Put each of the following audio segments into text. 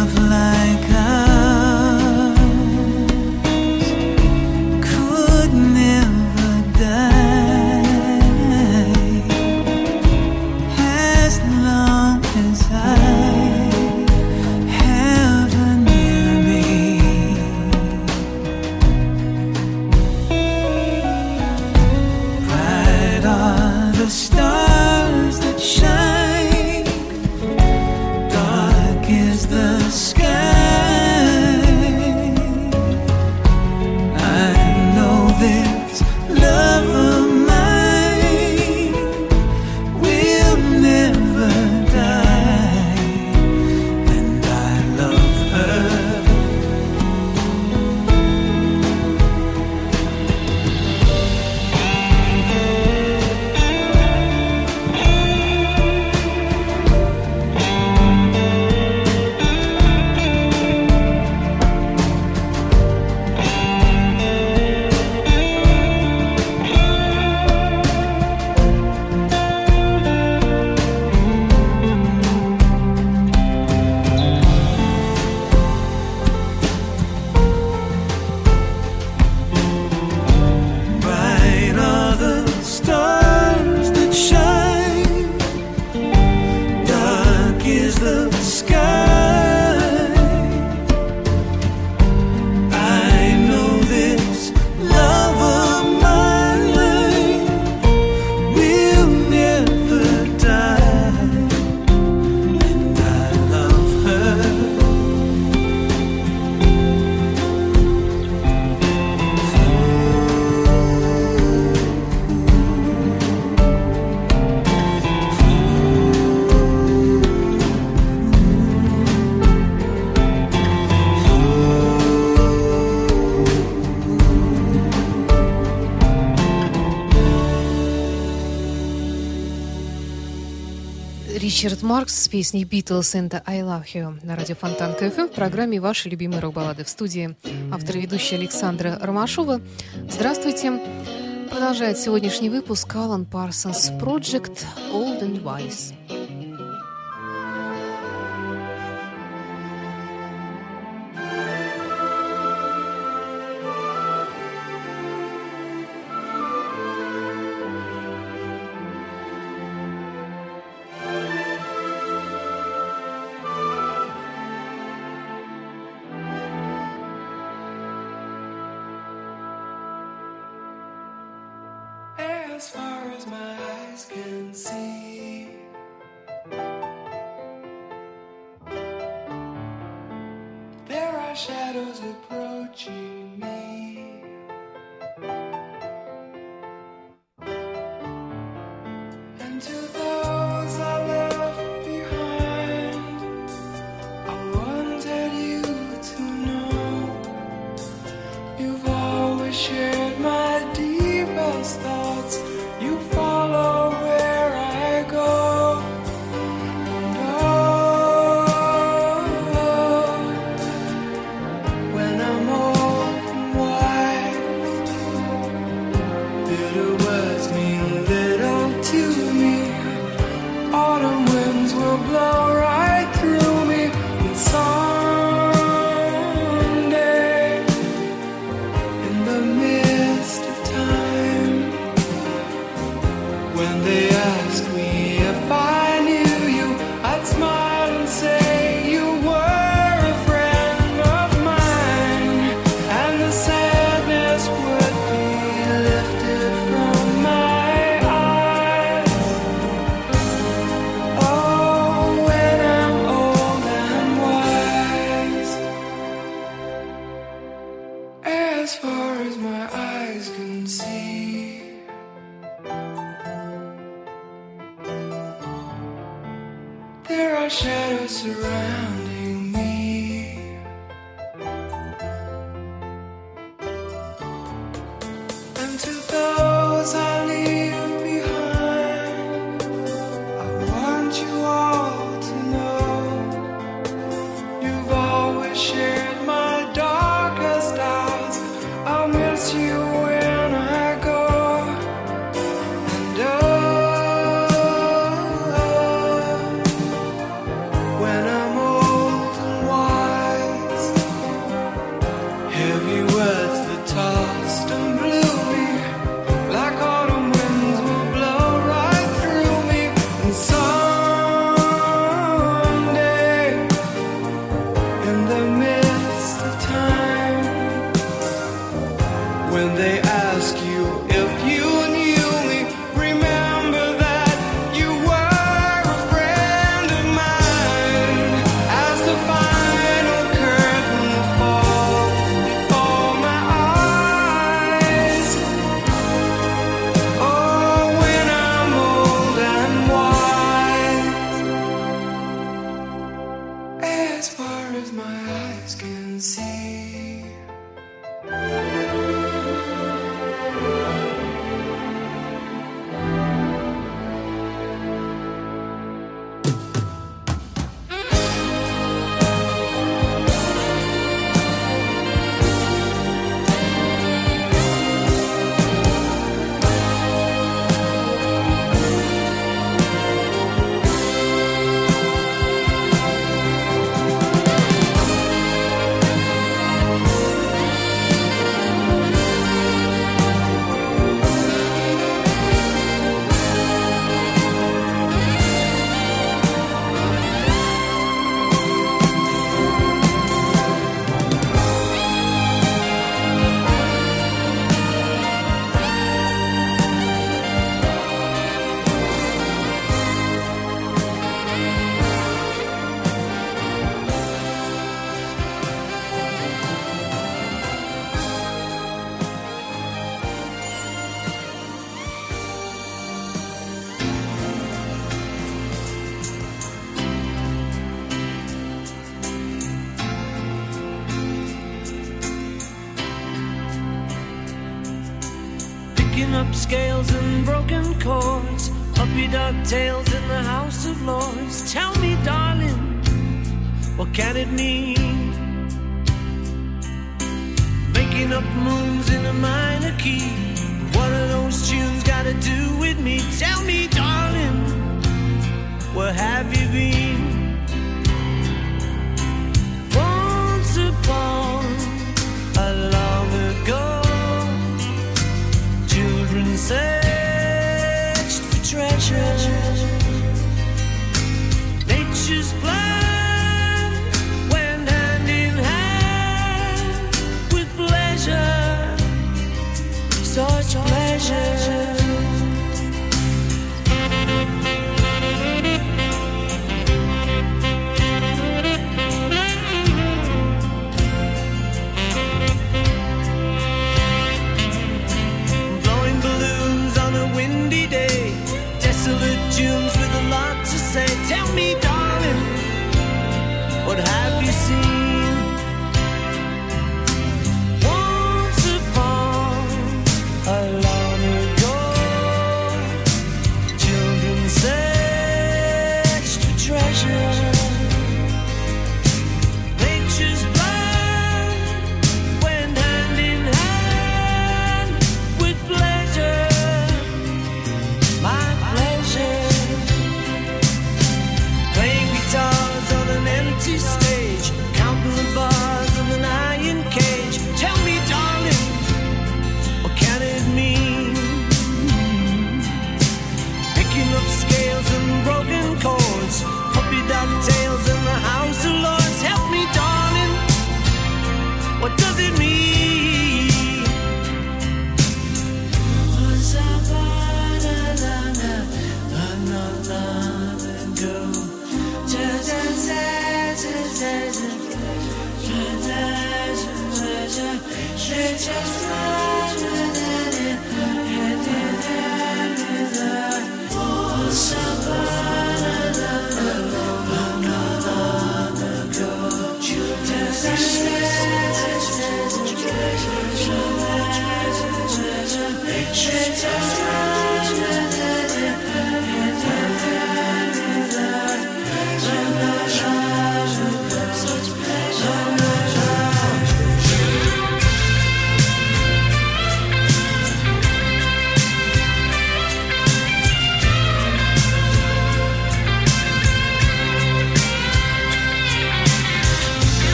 of life. Ричард Маркс с песней «Beatles and I Love You» на радио Фонтанка FM в программе «Ваши любимые рок-баллады» в студии автор и ведущая Александра Ромашова. Здравствуйте! Продолжает сегодняшний выпуск Alan Parsons Project «Old and Wise».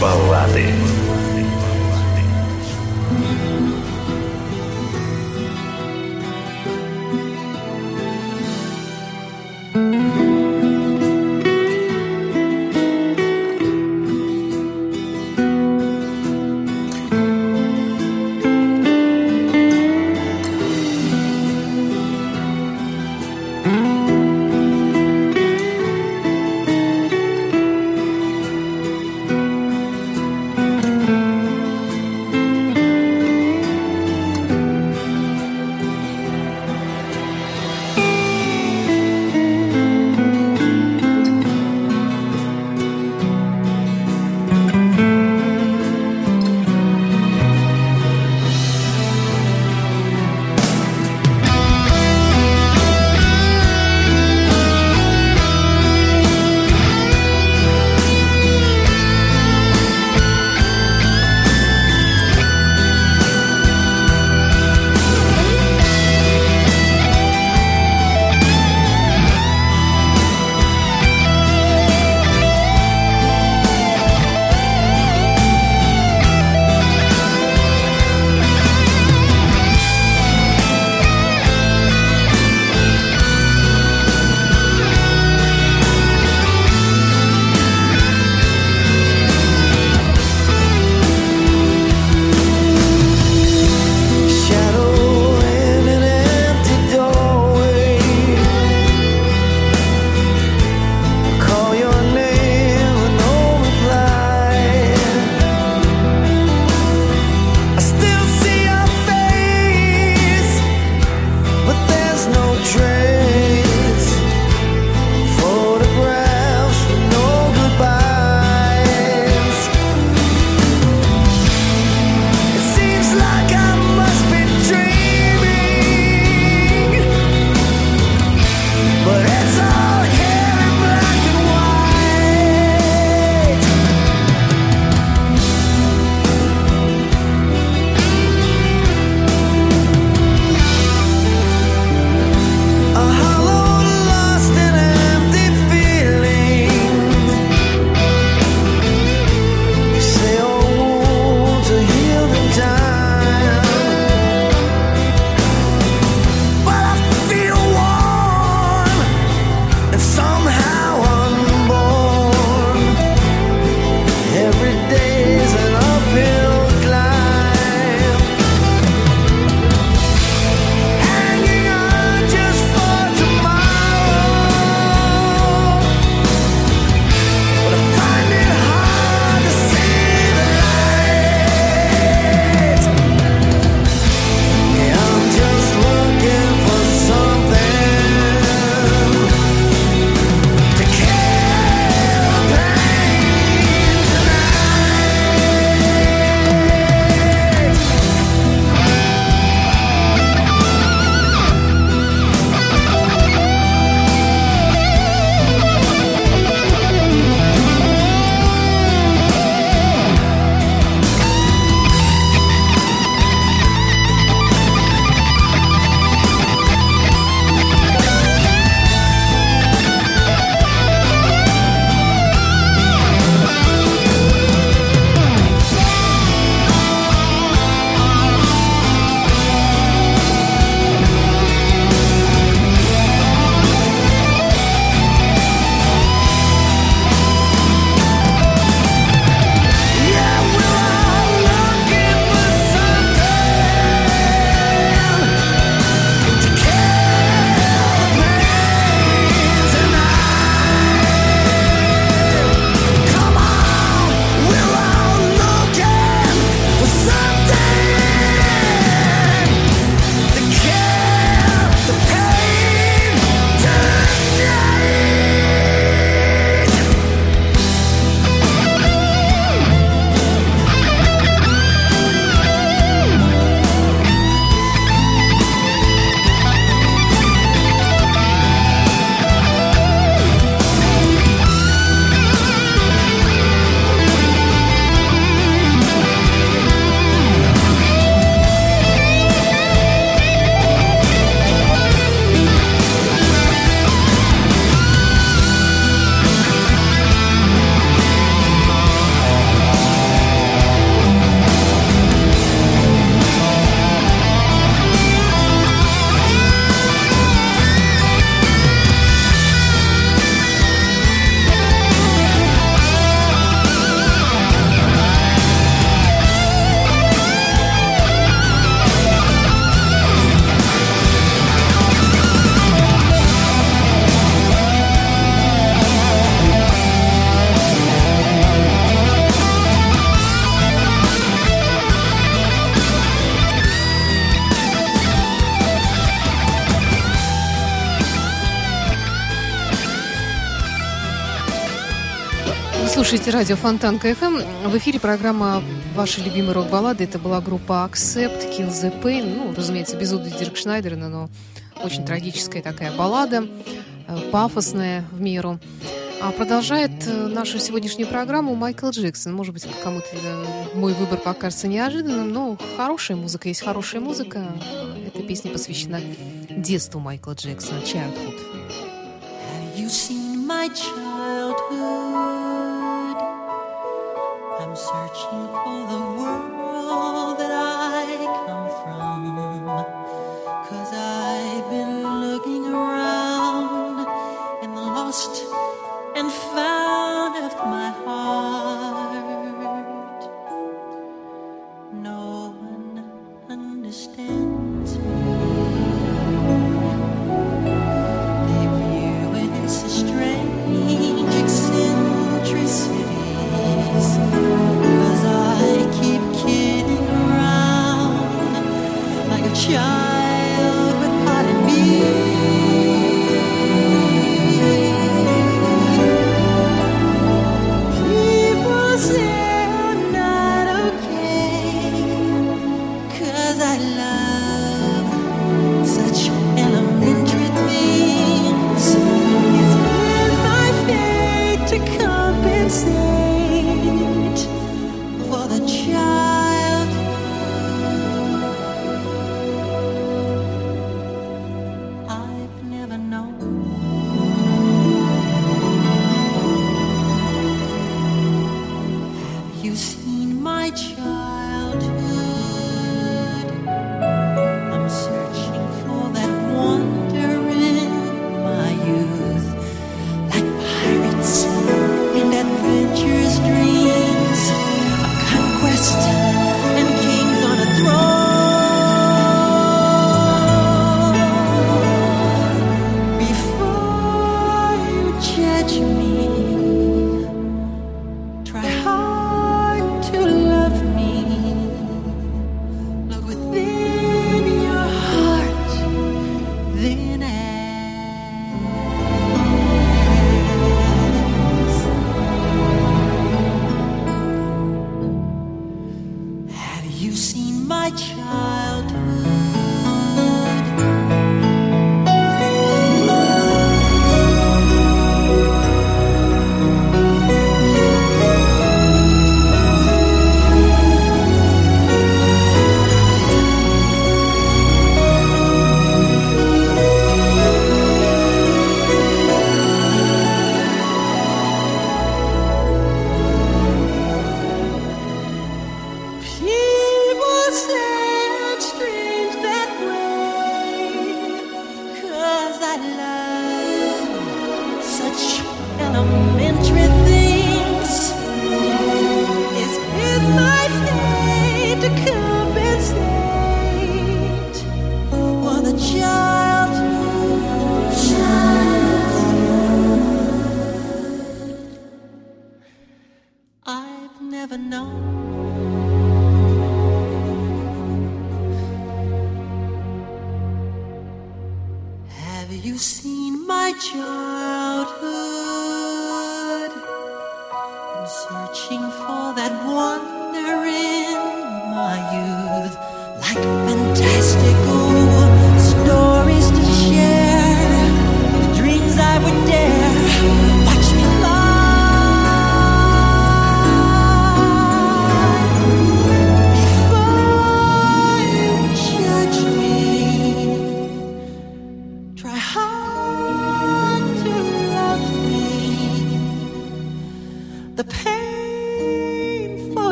Золотые слушаете радио Фонтанка FM. В эфире программа «Ваши любимые рок-баллады». Это была группа Accept, Kill the Pain. Ну, разумеется, без Удо Диркшнайдера, но очень трагическая такая баллада, э, пафосная в меру. А продолжает э, нашу сегодняшнюю программу Майкл Джексон. Может быть, кому-то э, мой выбор покажется неожиданным, но хорошая музыка есть хорошая музыка. Эта песня посвящена детству Майкла Джексона, Childhood. Have you seen my childhood? Searching for the you seen my childhood? Have you seen my childhood? I'm searching for that wonder in my youth, like fantastical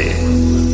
Norte.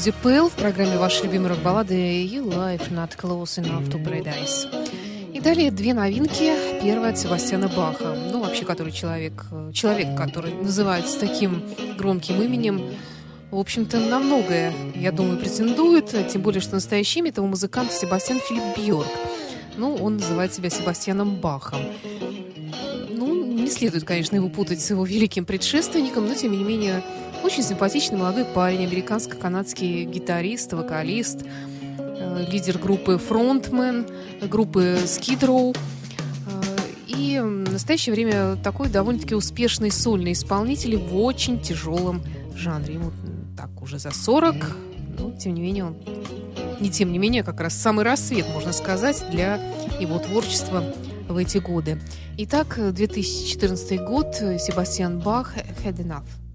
Сьюзи Пэл в программе «Ваши любимые рок-баллады» и «Life Not Close Enough to Paradise. И далее две новинки. Первая от Себастьяна Баха. Ну, вообще, который человек, э, человек, который называется таким громким именем, в общем-то, на многое, я думаю, претендует, тем более, что настоящим этого музыканта Себастьян Филипп Бьорк. Ну, он называет себя Себастьяном Бахом. Ну, не следует, конечно, его путать с его великим предшественником, но, тем не менее, очень симпатичный молодой парень, американско-канадский гитарист, вокалист, э, лидер группы Frontman, группы Skid Row. Э, и в настоящее время такой довольно-таки успешный сольный исполнитель в очень тяжелом жанре. Ему так уже за 40, но тем не менее он не тем не менее, как раз самый рассвет, можно сказать, для его творчества в эти годы. Итак, 2014 год, Себастьян Бах, Head Enough.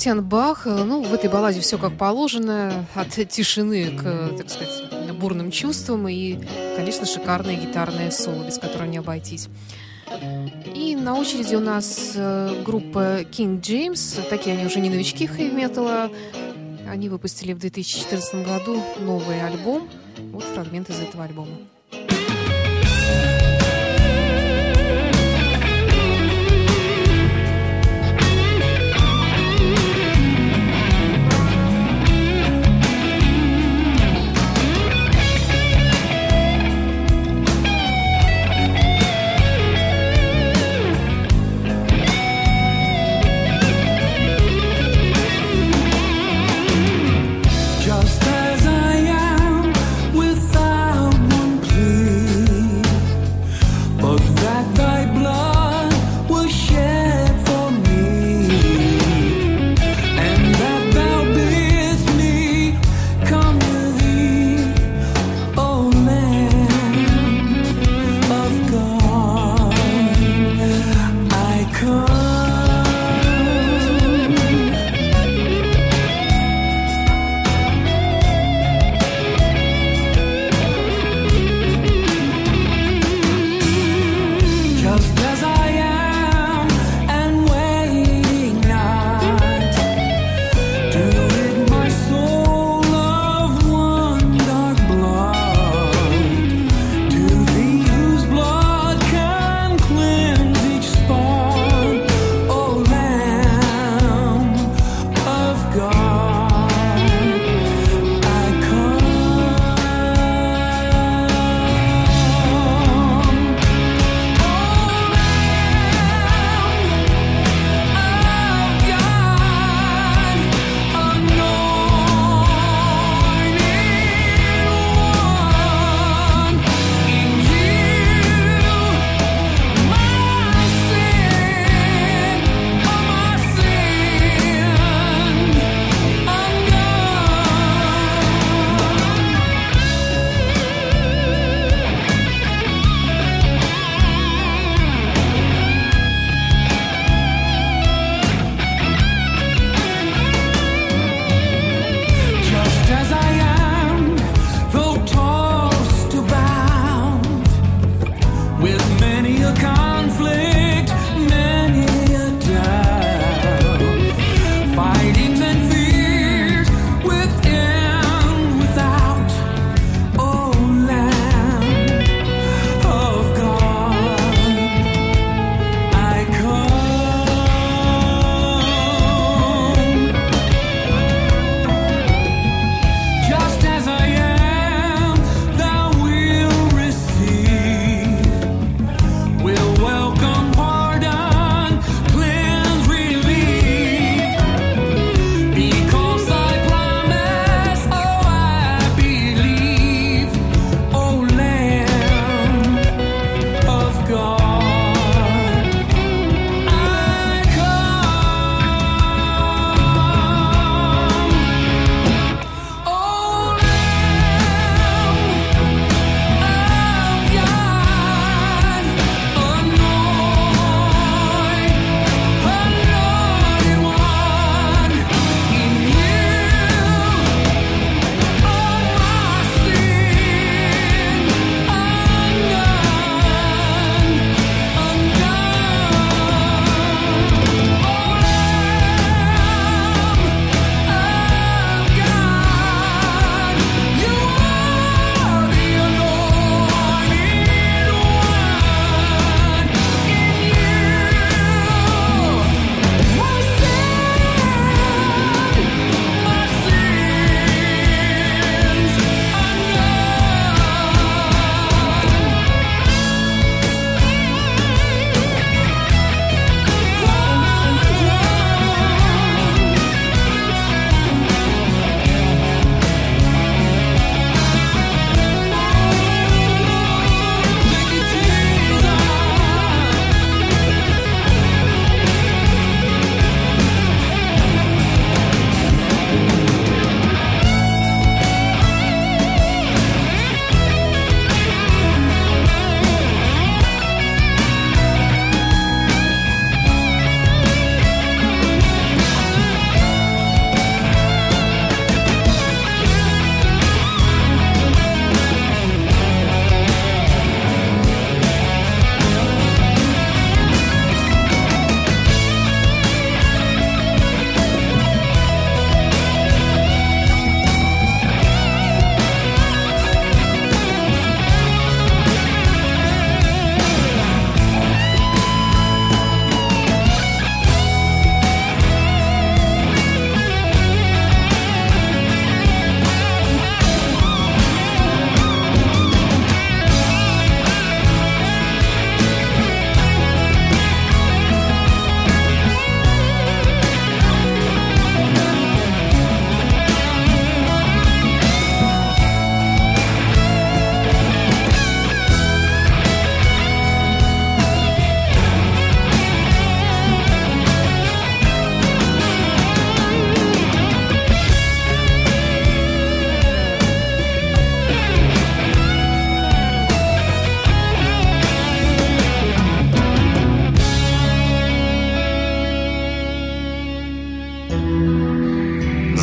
Себастьян Бах, э, ну, в этой балладе все как положено, от тишины к, так сказать, бурным чувствам и, конечно, шикарное гитарное соло, без которого не обойтись. И на очереди у нас э, группа King James, такие они уже не новички хэви-металла, они выпустили в 2014 году новый альбом, вот фрагмент из этого альбома.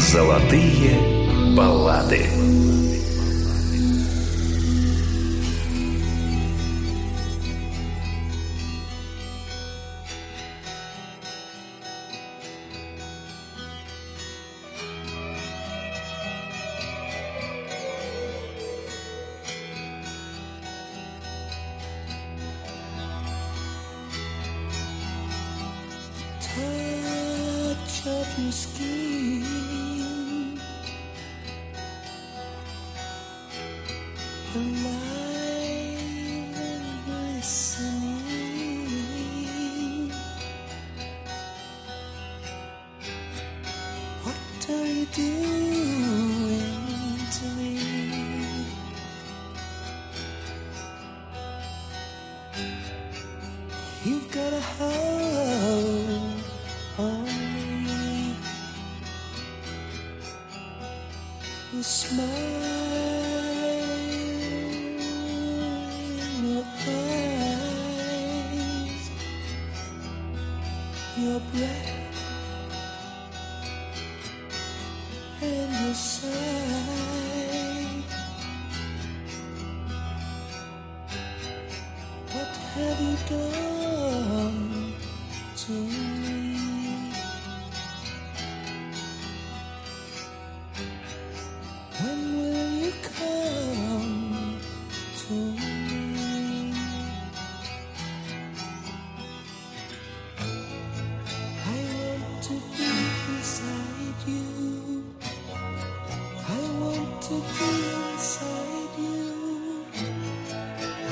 Золотые баллады.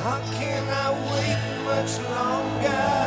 How can I wait much longer?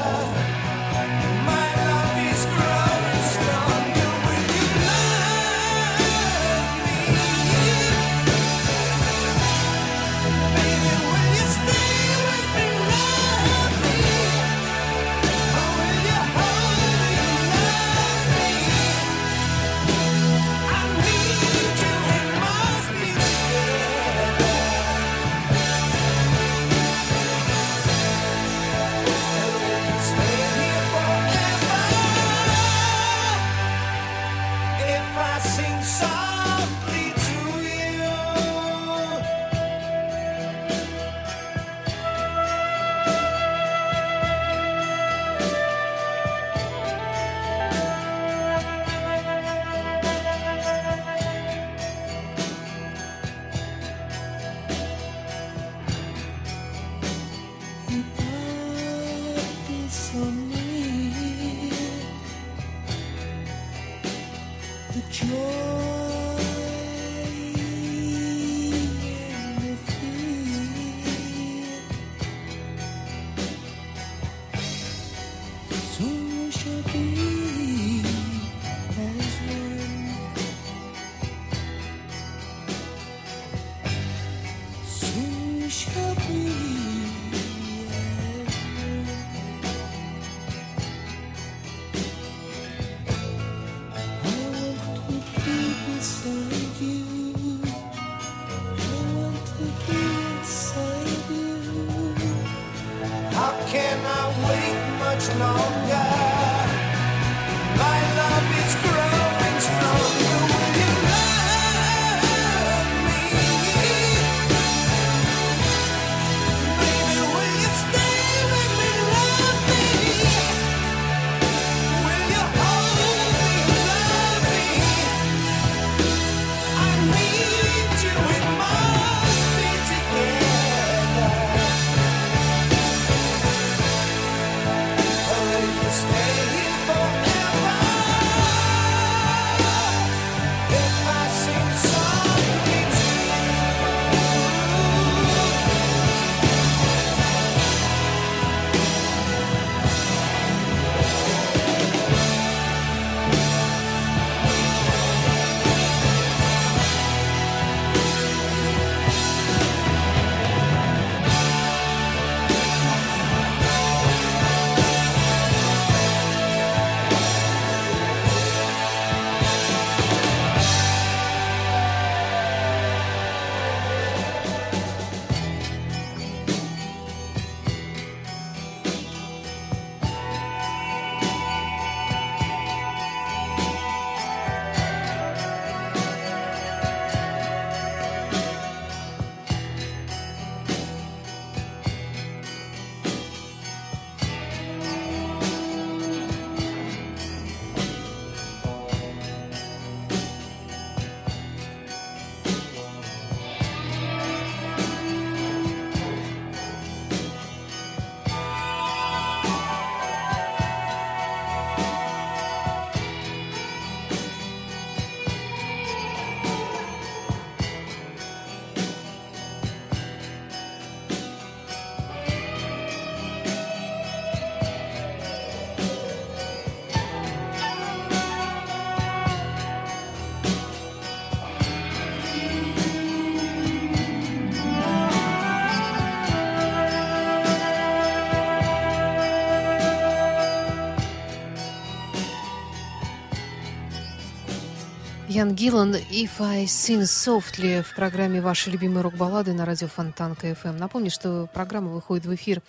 Ян Гиллан «If I Sing Softly» в программе «Ваши любимые рок-баллады» на радио Фонтанка FM. Напомню, что программа выходит в эфир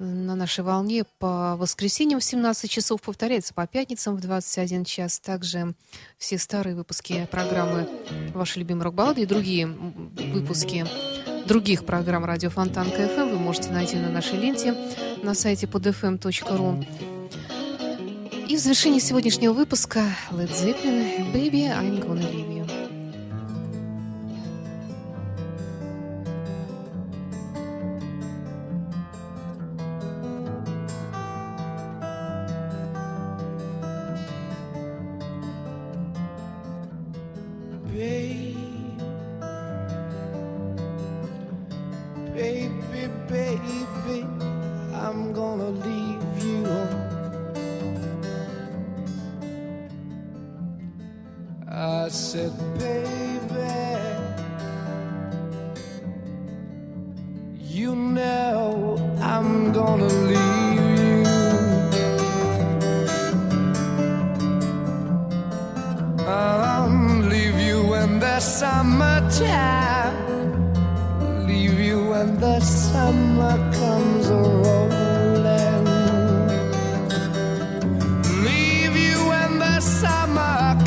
на нашей волне по воскресеньям в 17 часов, повторяется по пятницам в 21 час. Также все старые выпуски программы «Ваши любимые рок-баллады» и другие выпуски других программ радио Фонтанка FM вы можете найти на нашей ленте на сайте podfm.ru. И в завершении сегодняшнего выпуска Led Zeppelin «Baby, I'm gonna leave you».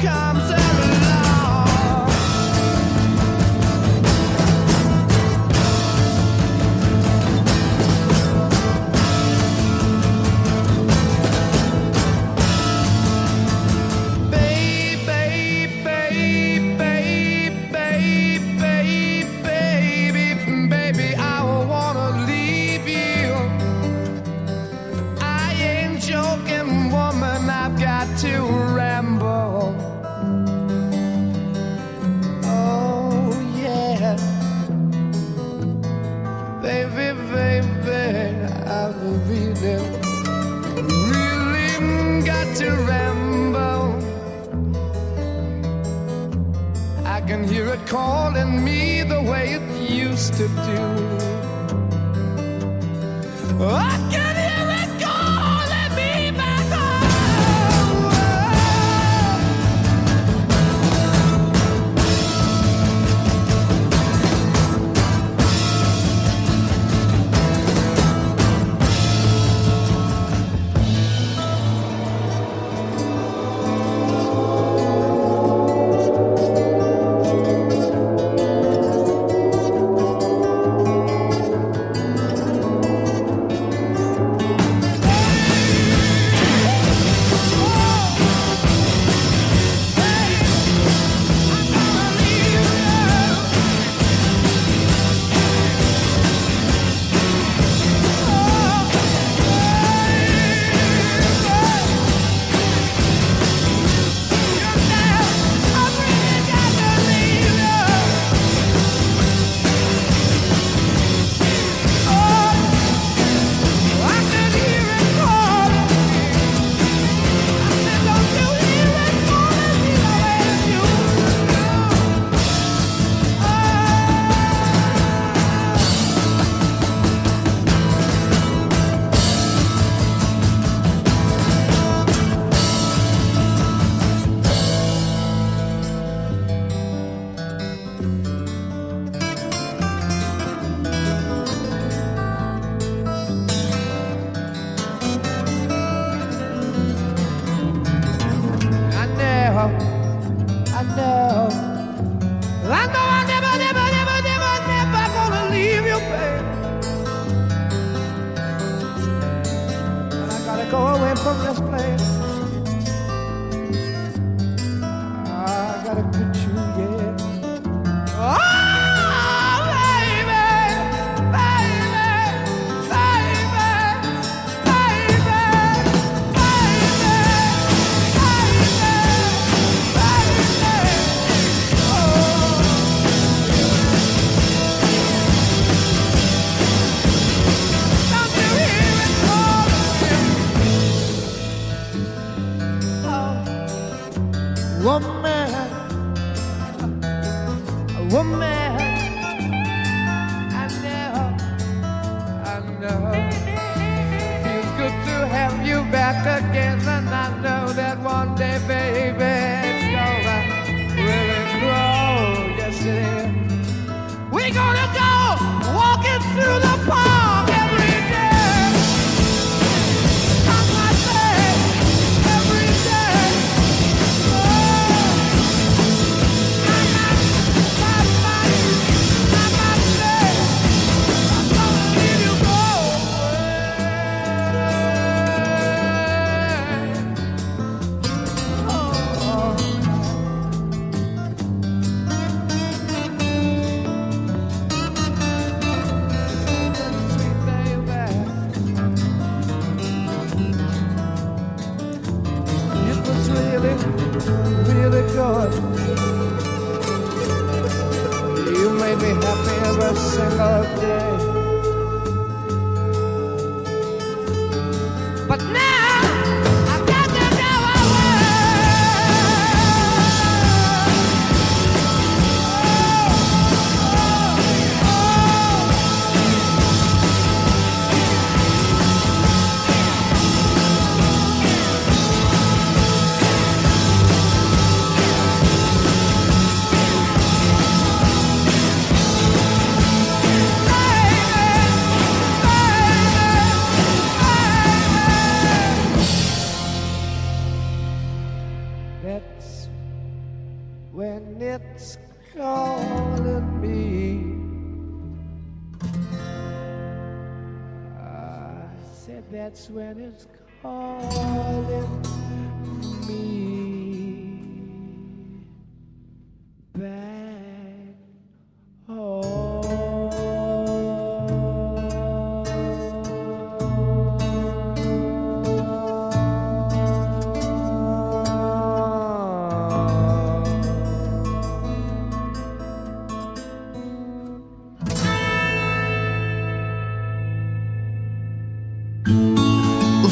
Comes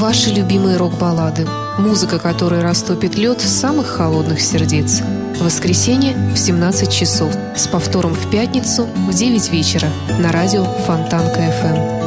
Ваши любимые рок-баллады. Музыка, которая растопит лед самых холодных сердец. Воскресенье в 17 часов. С повтором в пятницу в 9 вечера на радио Фонтанка FM.